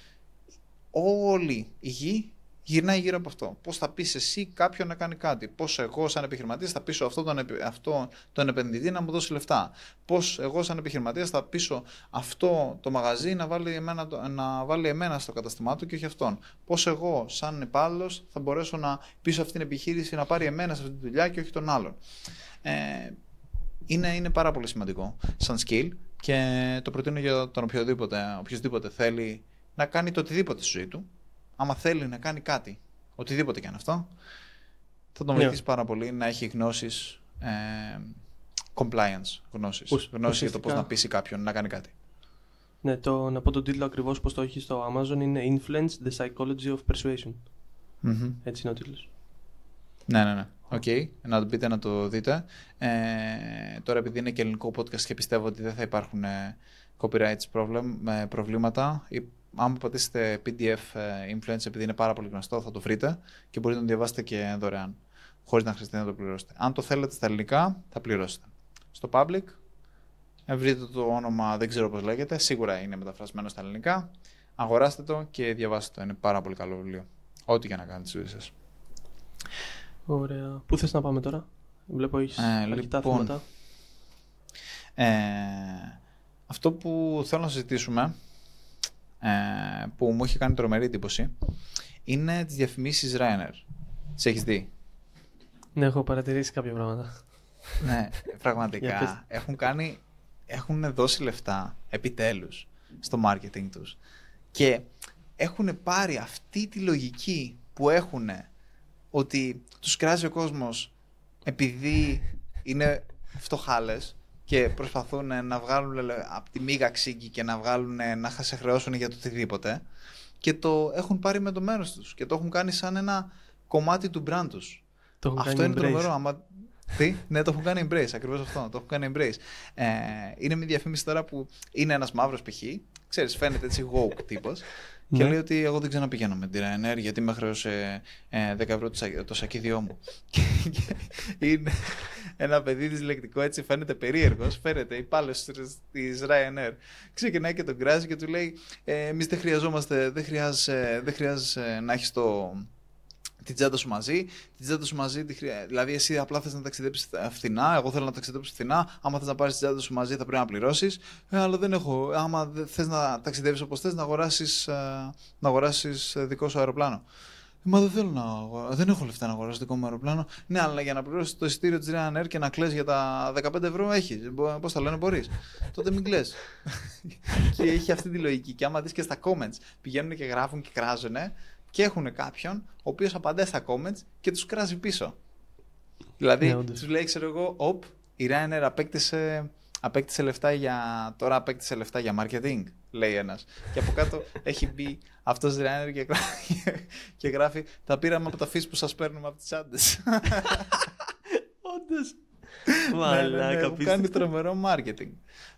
όλη η γη γυρνάει γύρω από αυτό. Πώς θα πεις εσύ κάποιον να κάνει κάτι. Πώς εγώ, σαν επιχειρηματίας, θα πείσω αυτόν τον, επι- αυτό, τον επενδυτή να μου δώσει λεφτά. Πώς εγώ, σαν επιχειρηματίας, θα πείσω αυτό το μαγαζί να βάλει, εμένα, το- να βάλει εμένα στο καταστημά του και όχι αυτόν. Πώς εγώ, σαν υπάλληλος, θα μπορέσω να πείσω αυτή την επιχείρηση να πάρει εμένα σε αυτή τη δουλειά και όχι τον άλλον. Ε, είναι, είναι πάρα πολύ σημαντικό σαν skill και το προτείνω για τον οποιοδήποτε, οποιοδήποτε θέλει να κάνει το οτιδήποτε στη ζωή του. Άμα θέλει να κάνει κάτι, οτιδήποτε και αν αυτό, θα τον Ναι. βοηθήσει πάρα πολύ να έχει γνώσεις ε, compliance, γνώσεις. Ουσ- γνώσεις για το πώς ουσιαστικά- να πείσει κάποιον να κάνει κάτι. Ναι, το, να πω τον τίτλο ακριβώς πώς το έχει στο Amazon είναι Influence, the Psychology of Persuasion. Μμμ. Έτσι είναι ο τίτλος. Ναι, ναι, ναι. Οκ, να το πείτε να το δείτε. Ε, τώρα επειδή είναι και ελληνικό podcast και πιστεύω ότι δεν θα υπάρχουν ε, copyrights problem, με προβλήματα, ή, άμα πατήσετε PDF ε, influence επειδή είναι πάρα πολύ γνωστό θα το βρείτε και μπορείτε να το διαβάσετε και δωρεάν, χωρίς να χρειαστεί να το πληρώσετε. Αν το θέλετε στα ελληνικά θα πληρώσετε. Στο Public ε, βρείτε το όνομα, δεν ξέρω πώς λέγεται, σίγουρα είναι μεταφρασμένο στα ελληνικά. Αγοράστε το και διαβάστε το, είναι πάρα πολύ καλό βιβλίο. Ό,τι και να κάνετε στη ζωή σας. Ωραία. Πού θες να πάμε τώρα; Βλέπω έχεις Ε, αρκετά λοιπόν, θέματα. Ε, αυτό που θέλω να συζητήσουμε, ε, που μου έχει κάνει τρομερή εντύπωση, είναι τις διαφημίσεις Ryanair. Τις έχεις δει; Ναι, έχω παρατηρήσει κάποια πράγματα. ναι, Για πες. πραγματικά. έχουν κάνει, έχουν δώσει λεφτά, επιτέλους, στο marketing τους. Και έχουν πάρει αυτή τη λογική που έχουν ότι τους κράζει ο κόσμος επειδή είναι φτωχάλες και προσπαθούν να βγάλουν από τη μίγα ξύγκη και να βγάλουν να σε χρεώσουν για το οτιδήποτε και το έχουν πάρει με το μέρος τους και το έχουν κάνει σαν ένα κομμάτι του brand τους. Το έχω Αυτό κάνει είναι embrace. τρομερό. Άμα... Τι, ναι, το έχουν κάνει embrace, ακριβώς αυτό. Το έχουν κάνει embrace. Ε, είναι μια διαφήμιση τώρα που είναι ένας μαύρος π.χ. ξέρεις, φαίνεται έτσι woke τύπος. Και Ναι. λέει ότι εγώ δεν ξαναπηγαίνω με την Ryanair γιατί με χρέωσε ε, 10 ευρώ το, σα- το σακίδιό μου. [LAUGHS] και, και είναι ένα παιδί δυσλεκτικό έτσι, φαίνεται περίεργος. Φαίνεται υπάλληλο της Ryanair. Ξεκινάει και τον κράζει και του λέει: ε, Εμείς δεν χρειαζόμαστε, δεν χρειάζεσαι, δεν χρειάζεσαι να έχεις το, την τσάντα σου μαζί. Την τσάντα σου μαζί, τη χρεια... δηλαδή εσύ απλά θες να ταξιδέψεις φθηνά. Εγώ θέλω να ταξιδέψω φθηνά. Άμα θες να πάρεις την τσάντα σου μαζί, θα πρέπει να πληρώσεις. Ε, αλλά δεν έχω. Άμα θες να ταξιδέψεις όπως θες, να αγοράσεις να αγοράσεις ε, δικό σου αεροπλάνο. «Ε, Μα δεν θέλω να αγορα- Δεν έχω λεφτά να αγοράσω δικό μου αεροπλάνο. Ναι, αλλά για να πληρώσεις το εισιτήριο της Ryanair και να κλαις για τα 15 ευρώ έχεις. Πώς τα λένε, μπορείς. Τότε μην κλαις. [LAUGHS] και έχει αυτή τη λογική. Και άμα δεις και στα comments πηγαίνουν και γράφουν και κράζουν και έχουν κάποιον ο οποίος απαντάει στα comments και τους κράζει πίσω. Δηλαδή, Ναι, όντως. τους λέει, ξέρω εγώ, οπ, η Ryanair απέκτησε, απέκτησε λεφτά για. Τώρα απέκτησε λεφτά για marketing, λέει ένας. Και από κάτω έχει μπει αυτός Ryanair και γράφει, και γράφει Τα πήραμε από τα φύση που σας παίρνουμε από τις άντες. Όντως. Μαλάκα, Μαλάκα, Μου κάνει απίστευτο. τρομερό marketing.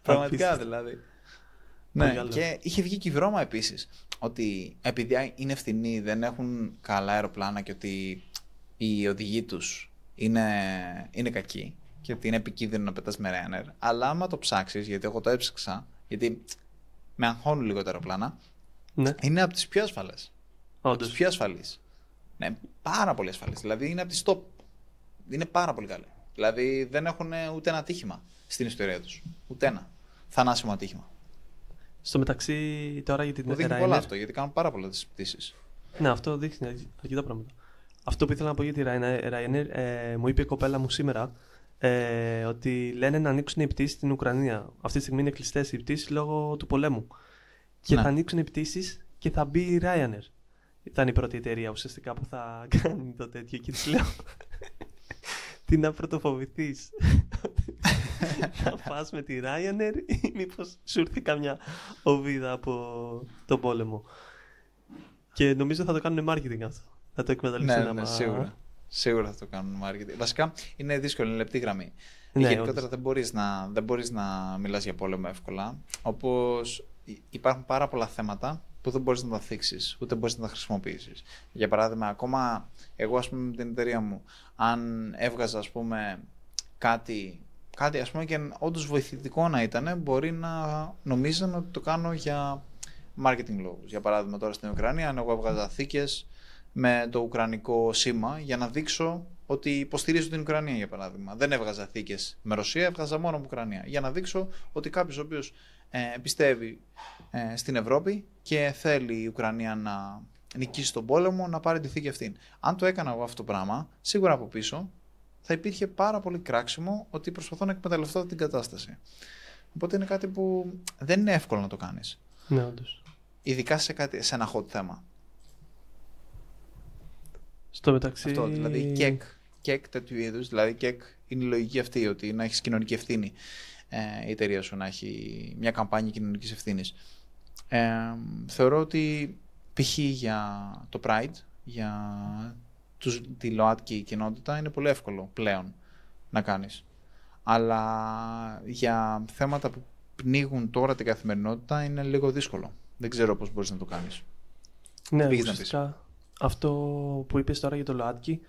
Πραγματικά Απίστευτο. δηλαδή. Πολύ Ναι, καλό. και είχε βγει και η βρώμα επίσης. Ότι επειδή είναι φθηνοί, δεν έχουν καλά αεροπλάνα και ότι οι οδηγοί τους είναι, είναι κακοί και ότι είναι επικίνδυνο να πετάς με Ryanair. Αλλά άμα το ψάξεις, γιατί εγώ το έψαξα, γιατί με αγχώνουν λίγο τα αεροπλάνα, Ναι, είναι από τις πιο ασφαλές. Από τις όντως. πιο ασφαλείς. Ναι, πάρα πολύ ασφαλείς. Δηλαδή είναι από τις top. Είναι πάρα πολύ καλή. Δηλαδή δεν έχουν ούτε ένα ατύχημα στην ιστορία τους. Ούτε ένα. Θανάσιμο ατύχημα. Στο μεταξύ, τώρα για την Μου δείχνει Ryanair- πολλά αυτό γιατί κάνουν πάρα πολλές πτήσει. Ναι, αυτό δείχνει αρκετά πράγματα. Αυτό που ήθελα να πω για τη Ryanair, Ryanair, ε, μου είπε η κοπέλα μου σήμερα ε, ότι λένε να ανοίξουν οι πτήσεις στην Ουκρανία. Αυτή τη στιγμή είναι κλειστές οι πτήσεις λόγω του πολέμου. Και Ναι. θα ανοίξουν οι πτήσεις και θα μπει η Ryanair. Θα είναι η πρώτη εταιρεία ουσιαστικά που θα [LAUGHS] κάνει το τέτοιο. Και της λέω. [LAUGHS] Τι να πρωτοφοβηθείς; [LAUGHS] να πας με τη Ryanair ή μήπως σου έρθει καμιά οβίδα από τον πόλεμο; Και νομίζω θα το κάνουν marketing αυτό. Θα το εκμεταλλευτούν Ναι, ναι, άμα- σίγουρα. Σίγουρα θα το κάνουν marketing. Βασικά είναι δύσκολο, είναι λεπτή γραμμή. Ναι, Γενικότερα όντως. δεν μπορείς να, δεν μπορείς να μιλάς για πόλεμο εύκολα. Όπως υ- υπάρχουν πάρα πολλά θέματα που δεν μπορείς να τα θίξεις, ούτε μπορείς να τα χρησιμοποιήσεις. Για παράδειγμα, ακόμα εγώ ας πούμε με την εταιρεία μου, αν έβγαζα ας πούμε κάτι, κάτι ας πούμε και όντως βοηθητικό να ήταν, μπορεί να νομίζαν ότι το κάνω για marketing λόγους. Για παράδειγμα τώρα στην Ουκρανία, αν εγώ έβγαζα θήκες με το ουκρανικό σήμα για να δείξω ότι υποστηρίζω την Ουκρανία, για παράδειγμα. Δεν έβγαζα θήκες με Ρωσία, έβγαζα μόνο με Ουκρανία. Για να δείξω ότι κάποιος ο οποίος ε, πιστεύει ε, στην Ευρώπη και θέλει η Ουκρανία να νικήσει τον πόλεμο, να πάρει τη θήκη αυτή. Αν το έκανα εγώ αυτό το πράγμα, σίγουρα από πίσω θα υπήρχε πάρα πολύ κράξιμο ότι προσπαθώ να εκμεταλλευτώ αυτή την κατάσταση. Οπότε είναι κάτι που δεν είναι εύκολο να το κάνεις. Ναι, όντως. Ειδικά σε, κάτι, σε ένα hot θέμα. Στο μεταξύ. Αυτό, δηλαδή κεκ, κεκ τέτοιου είδους. Δηλαδή κεκ είναι η λογική αυτή, ότι να έχεις κοινωνική ευθύνη ε, η εταιρεία σου, να έχει μια καμπάνια κοινωνικής ευθύνης. Ε, θεωρώ ότι π.χ. για το Pride, για τους, τη ΛΟΑΤΚΙ κοινότητα, είναι πολύ εύκολο πλέον να κάνεις. Αλλά για θέματα που πνίγουν τώρα την καθημερινότητα είναι λίγο δύσκολο. Δεν ξέρω πώς μπορείς να το κάνεις. Ναι, πήγες να ουσιαστικά αυτό που είπες τώρα για το ΛΟΑΤΚΙ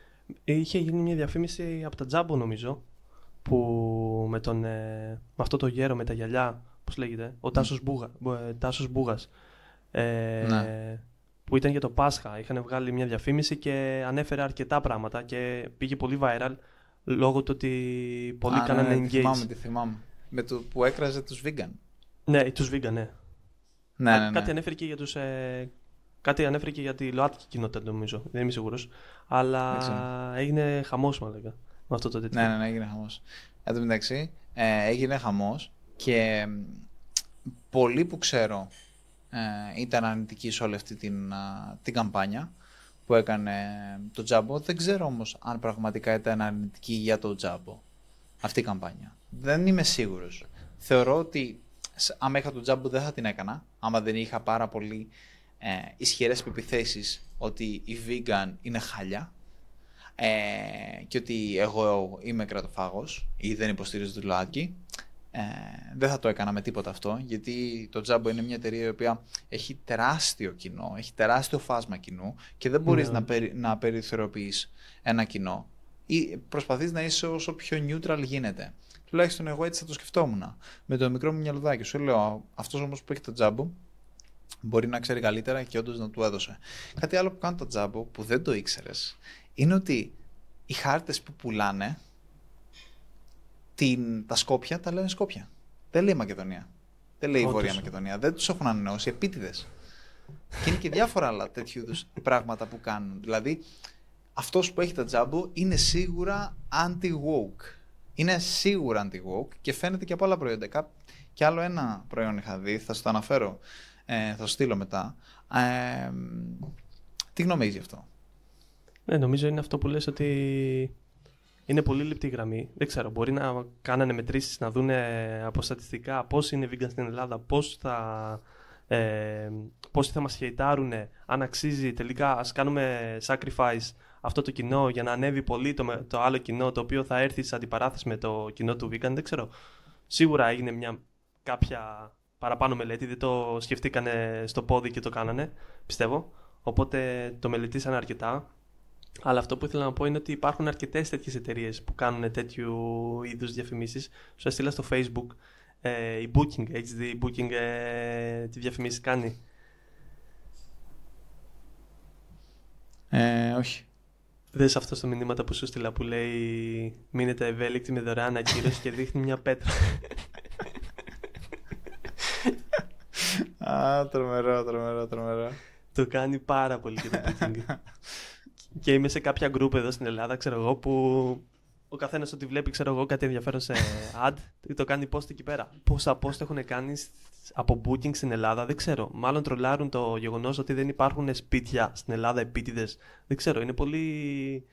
είχε γίνει μια διαφήμιση από τα Τζάμπο νομίζω που με, τον, ε, με αυτό το γέρο με τα γυαλιά πώς λέγεται, ο Τάσος, Μπούγα, ε, Τάσος Μπούγας ε, Ναι. που ήταν για το Πάσχα είχαν βγάλει μια διαφήμιση και ανέφερε αρκετά πράγματα και πήγε πολύ viral λόγω του ότι πολλοί Α, κάνανε ναι, engage Τη θυμάμαι, τη θυμάμαι. Με το που έκραζε τους vegan. ναι, τους vegan, ναι. Ναι, Κα- ναι, ναι. Κάτι ανέφερε και για τους... Ε, κάτι ανέφερε και για τη ΛΟΑΤΚΙ κοινότητα, νομίζω. Δεν είμαι σίγουρος. Αλλά Δεν ξέρω. έγινε χαμός, μα λέγα, με αυτό το τέτοιο. Ναι, ναι, ναι, έγινε χαμός. Εν τω μεταξύ, ε, έγινε χαμός και μ, πολλοί που ξέρω ε, ήταν αρνητικοί σε όλη αυτή την, α, την καμπάνια που έκανε το Τζάμπο. Δεν ξέρω όμως αν πραγματικά ήταν αρνητικοί για το Τζάμπο αυτή η καμπάνια. Δεν είμαι σίγουρος. Θεωρώ ότι σ- άμα είχα το Τζάμπο δεν θα την έκανα, άμα δεν είχα πάρα πολύ ε, ισχυρές πεπιθέσεις ότι η vegan είναι χάλια ε, και ότι εγώ είμαι κρατοφάγος ή δεν υποστηρίζω το ΛΟΑΤΚΙ, Ε, δεν θα το έκανα με τίποτα αυτό, γιατί το Jumbo είναι μια εταιρεία η οποία έχει τεράστιο κοινό, έχει τεράστιο φάσμα κοινού και δεν μπορείς Ναι. να, περι, να περιθωριοποιείς ένα κοινό. Ή προσπαθείς να είσαι όσο πιο neutral γίνεται. Τουλάχιστον εγώ έτσι θα το σκεφτόμουν. Με το μικρό μου μυαλουδάκι σου λέω, αυτός όμως που έχει το Jumbo μπορεί να ξέρει καλύτερα και όντως να του έδωσε. Κάτι άλλο που κάνει το Jumbo που δεν το ήξερες είναι ότι οι χάρτες που πουλάνε την, τα Σκόπια τα λένε Σκόπια. Δεν λέει Μακεδονία. Δεν λέει Όντως. Βόρεια Μακεδονία. Δεν τους έχουν ανανεώσει επίτηδες. και είναι και διάφορα άλλα τέτοιου είδους πράγματα που κάνουν. Δηλαδή, αυτός που έχει τα τζάμπο είναι σίγουρα anti-woke. Είναι σίγουρα anti-woke και φαίνεται και από άλλα προϊόντα. Κά- Και άλλο ένα προϊόν είχα δει, θα σου το αναφέρω, ε, θα σου στείλω μετά. Ε, τι γνώμη έχεις γι' αυτό; Ναι, νομίζω είναι αυτό που λες ότι είναι πολύ λεπτή η γραμμή. Δεν ξέρω, μπορεί να κάνανε μετρήσεις να δουν από στατιστικά πώς είναι vegan στην Ελλάδα, πώς θα, ε, πώς θα μας χαιτάρουν, αν αξίζει τελικά, ας κάνουμε sacrifice αυτό το κοινό για να ανέβει πολύ το, με- το άλλο κοινό το οποίο θα έρθει σε αντιπαράθεση με το κοινό του vegan. Δεν ξέρω. Σίγουρα έγινε μια κάποια παραπάνω μελέτη, δεν το σκεφτήκανε στο πόδι και το κάνανε, πιστεύω. Οπότε το μελετήσανε αρκετά. Αλλά αυτό που ήθελα να πω είναι ότι υπάρχουν αρκετές τέτοιες εταιρείες που κάνουν τέτοιου είδους διαφημίσεις. Σου έστειλα στο Facebook. Ε, η Booking, έχεις δει η Booking ε, τι διαφημίσει κάνει; Ε, όχι. Δες αυτό στο μηνύματα που σου στείλα που λέει Μείνετε ευέλικτοι με δωρεάν ακύρωση και δείχνει μια πέτρα. [LAUGHS] Α, τρομερό, τρομερό, τρομερό. το κάνει πάρα πολύ και το Booking. [LAUGHS] και είμαι σε κάποια group εδώ στην Ελλάδα, ξέρω εγώ, που ο καθένας ότι βλέπει, ξέρω εγώ, κάτι ενδιαφέρον σε ad, το κάνει post εκεί πέρα. Πόσα post έχουν κάνει σ- από booking στην Ελλάδα, δεν ξέρω. Μάλλον τρολάρουν το γεγονός ότι δεν υπάρχουν σπίτια στην Ελλάδα επίτηδες. Δεν ξέρω, είναι πολύ.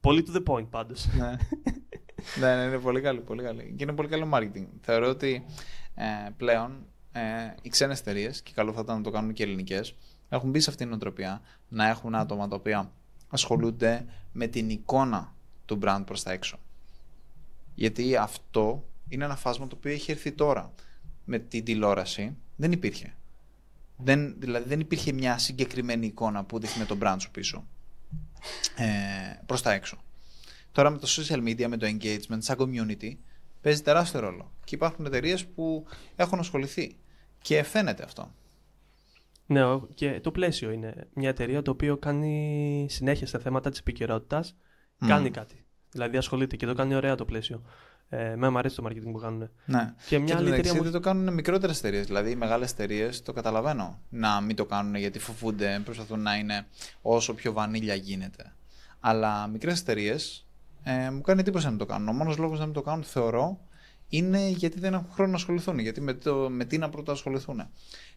Πολύ to the point πάντως. ναι. [LAUGHS] ναι, ναι, είναι πολύ καλή, πολύ καλή. Και είναι πολύ καλό marketing. Θεωρώ ότι ε, πλέον ε, οι ξένες εταιρείες, και καλό θα ήταν να το κάνουν και οι ελληνικές, έχουν μπει σε αυτήν την οτροπία να έχουν άτομα τα οποία ασχολούνται με την εικόνα του brand προς τα έξω. Γιατί αυτό είναι ένα φάσμα το οποίο έχει έρθει τώρα. Με την τηλεόραση δεν υπήρχε. Δεν, δηλαδή δεν υπήρχε μια συγκεκριμένη εικόνα που δείχνει το brand σου πίσω. Ε, προς τα έξω. Τώρα με το social media, με το engagement, σαν community, παίζει τεράστιο ρόλο. Και υπάρχουν εταιρείες που έχουν ασχοληθεί. Και φαίνεται αυτό. Ναι, ο- και το πλαίσιο είναι μια εταιρεία το οποίο κάνει συνέχεια στα θέματα της επικαιρότητας. Μμ. Κάνει κάτι. Δηλαδή ασχολείται και το κάνει ωραία το πλαίσιο. Ε, Εμένα μου αρέσει το marketing που κάνουν. Ναι. Και μια και άλλη εταιρεία δεν μου. το κάνουν μικρότερες εταιρείες. Δηλαδή, οι μεγάλες εταιρείες το καταλαβαίνω να μην το κάνουν γιατί φοβούνται, προσπαθούν να είναι όσο πιο βανίλια γίνεται. Αλλά μικρές εταιρείες ε, μου κάνει εντύπωση να μην το κάνουν. Ο μόνος λόγος να μην το κάνουν, θεωρώ, είναι γιατί δεν έχουν χρόνο να ασχοληθούν. Γιατί με, το, με τι να πρώτα ασχοληθούν.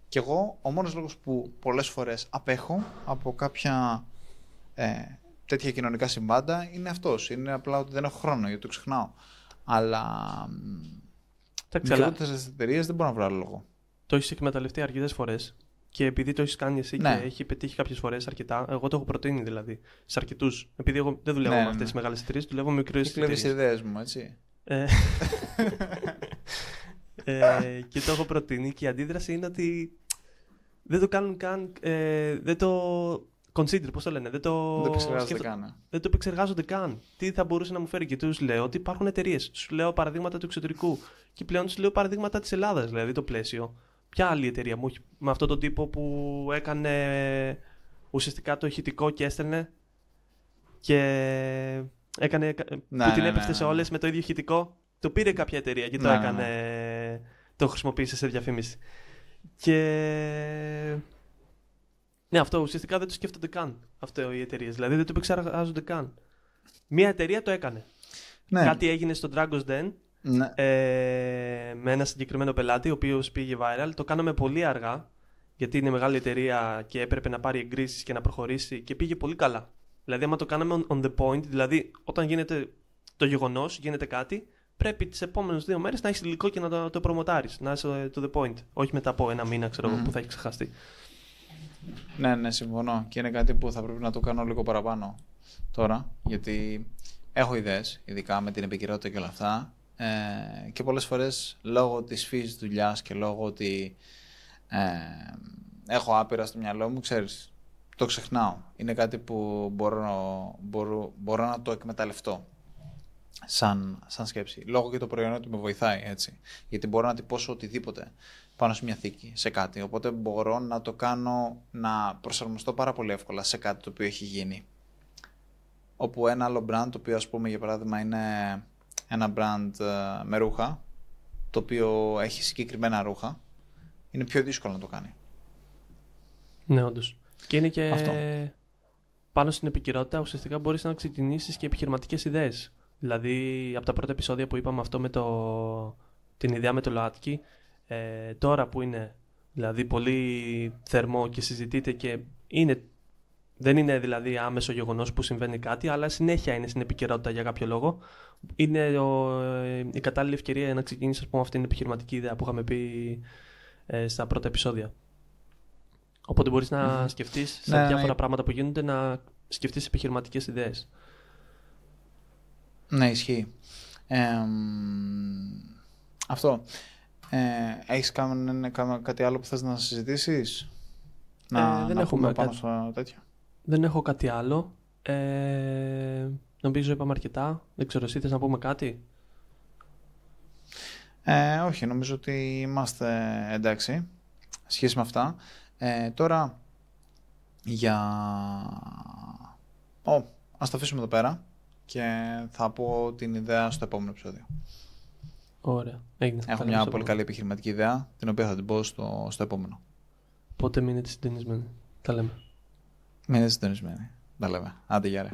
Και εγώ, ο μόνος λόγος που πολλές φορές απέχω από κάποια ε, τέτοια κοινωνικά συμβάντα είναι αυτός. Είναι απλά ότι δεν έχω χρόνο γιατί το ξεχνάω. Αλλά μ, Εντάξει, αλλά μικρότερε εταιρείες δεν μπορώ να βρω άλλο λόγο. το έχεις εκμεταλλευτεί αρκετές φορές. Και επειδή το έχεις κάνει εσύ Ναι. και έχει πετύχει κάποιες φορές αρκετά, εγώ το έχω προτείνει δηλαδή σε αρκετούς. Επειδή εγώ δεν δουλεύω Ναι, με ναι, αυτές ναι. τις μεγάλες εταιρείες, δουλεύω με μικρές Και κλέβει εταιρείες. ιδέες μου, έτσι. Ε, ε, και το έχω προτείνει και η αντίδραση είναι ότι δεν το κάνουν καν. Ε, δεν το. Consider, πώς το λένε. Δεν το, δεν επεξεργάζεται σκέφτο- καν. δεν το επεξεργάζονται καν. Τι θα μπορούσε να μου φέρει; Και τους λέω ότι υπάρχουν εταιρείες. Σου λέω παραδείγματα του εξωτερικού. Και πλέον τους λέω παραδείγματα της Ελλάδας, δηλαδή το πλαίσιο. Ποια άλλη εταιρεία μου έχει με αυτόν τον τύπο που έκανε ουσιαστικά το ηχητικό και έστελνε. Και έκανε. που Ναι, την ναι, έπεφτε ναι, σε ναι. όλες με το ίδιο ηχητικό. Το πήρε κάποια εταιρεία και το Ναι, ναι, έκανε. Το χρησιμοποίησε σε διαφήμιση. Και. Ναι, αυτό ουσιαστικά δεν το σκέφτονται καν αυτό οι εταιρείες. Δηλαδή δεν το επεξεργάζονται καν. Μία εταιρεία το έκανε. Ναι. Κάτι έγινε στο Dragon's Den ναι. ε, με ένα συγκεκριμένο πελάτη, ο οποίος πήγε viral. Το κάναμε πολύ αργά, γιατί είναι μεγάλη εταιρεία και έπρεπε να πάρει εγκρίσεις και να προχωρήσει και πήγε πολύ καλά. Δηλαδή, άμα το κάναμε on the point, δηλαδή όταν γίνεται το γεγονός, γίνεται κάτι, πρέπει τις επόμενες δύο μέρες να έχεις υλικό και να το, το προμοτάρεις. Να είσαι to the point. Όχι μετά από ένα μήνα, ξέρω εγώ, Μμμ. που θα έχει ξεχαστεί. ναι, ναι, συμφωνώ. Και είναι κάτι που θα πρέπει να το κάνω λίγο παραπάνω τώρα. Γιατί έχω ιδέες, ειδικά με την επικαιρότητα και όλα αυτά. ε, και πολλές φορές λόγω της φύσης δουλειάς και λόγω ότι ε, έχω άπειρα στο μυαλό μου, ξέρεις, το ξεχνάω. Είναι κάτι που μπορώ, μπορώ, μπορώ να το εκμεταλλευτώ σαν, σαν σκέψη. Λόγω και το προϊόν ότι με βοηθάει έτσι. Γιατί μπορώ να τυπώσω οτιδήποτε πάνω σε μια θήκη, σε κάτι. Οπότε μπορώ να το κάνω να προσαρμοστώ πάρα πολύ εύκολα σε κάτι το οποίο έχει γίνει. Όπου ένα άλλο brand, το οποίο ας πούμε για παράδειγμα είναι ένα brand ε, με ρούχα, το οποίο έχει συγκεκριμένα ρούχα, είναι πιο δύσκολο να το κάνει. Ναι, όντως. Και είναι και Αυτό. πάνω στην επικαιρότητα ουσιαστικά μπορείς να ξεκινήσεις και επιχειρηματικές ιδέες. Δηλαδή, από τα πρώτα επεισόδια που είπαμε αυτό με το, την ιδέα με το ΛΟΑΤΚΙ, ε, τώρα που είναι δηλαδή πολύ θερμό και συζητείται και είναι, δεν είναι δηλαδή άμεσο γεγονός που συμβαίνει κάτι, αλλά συνέχεια είναι στην επικαιρότητα για κάποιο λόγο. Είναι ο, ε, η κατάλληλη ευκαιρία να ξεκινήσεις πούμε, αυτή την επιχειρηματική ιδέα που είχαμε πει ε, στα πρώτα επεισόδια. Οπότε μπορείς να σκεφτείς σε ναι, διάφορα ναι. πράγματα που γίνονται να σκεφτείς επιχειρηματικές ιδέες. Ναι, ισχύει. αυτό. Ε, έχεις κάνει, κάτι άλλο που θες να συζητήσεις; Να, ε, δεν να έχουμε πάνω στο τέτοιο. Δεν έχω κάτι άλλο. Ε, νομίζω είπαμε αρκετά. Δεν ξέρω, εσύ θες να πούμε κάτι; Ε, όχι, νομίζω ότι είμαστε εντάξει σχέση με αυτά. Ε, τώρα, για... Ω, ας το αφήσουμε εδώ πέρα και θα πω την ιδέα στο επόμενο επεισόδιο. Ωραία. Έγινε. Έχω μια πολύ καλή επιχειρηματική ιδέα, την οποία θα την πω στο, στο επόμενο. Πότε μείνετε συντονισμένοι; Τα λέμε. Μείνετε συντονισμένοι. Τα λέμε. Άντε, γεια ρε.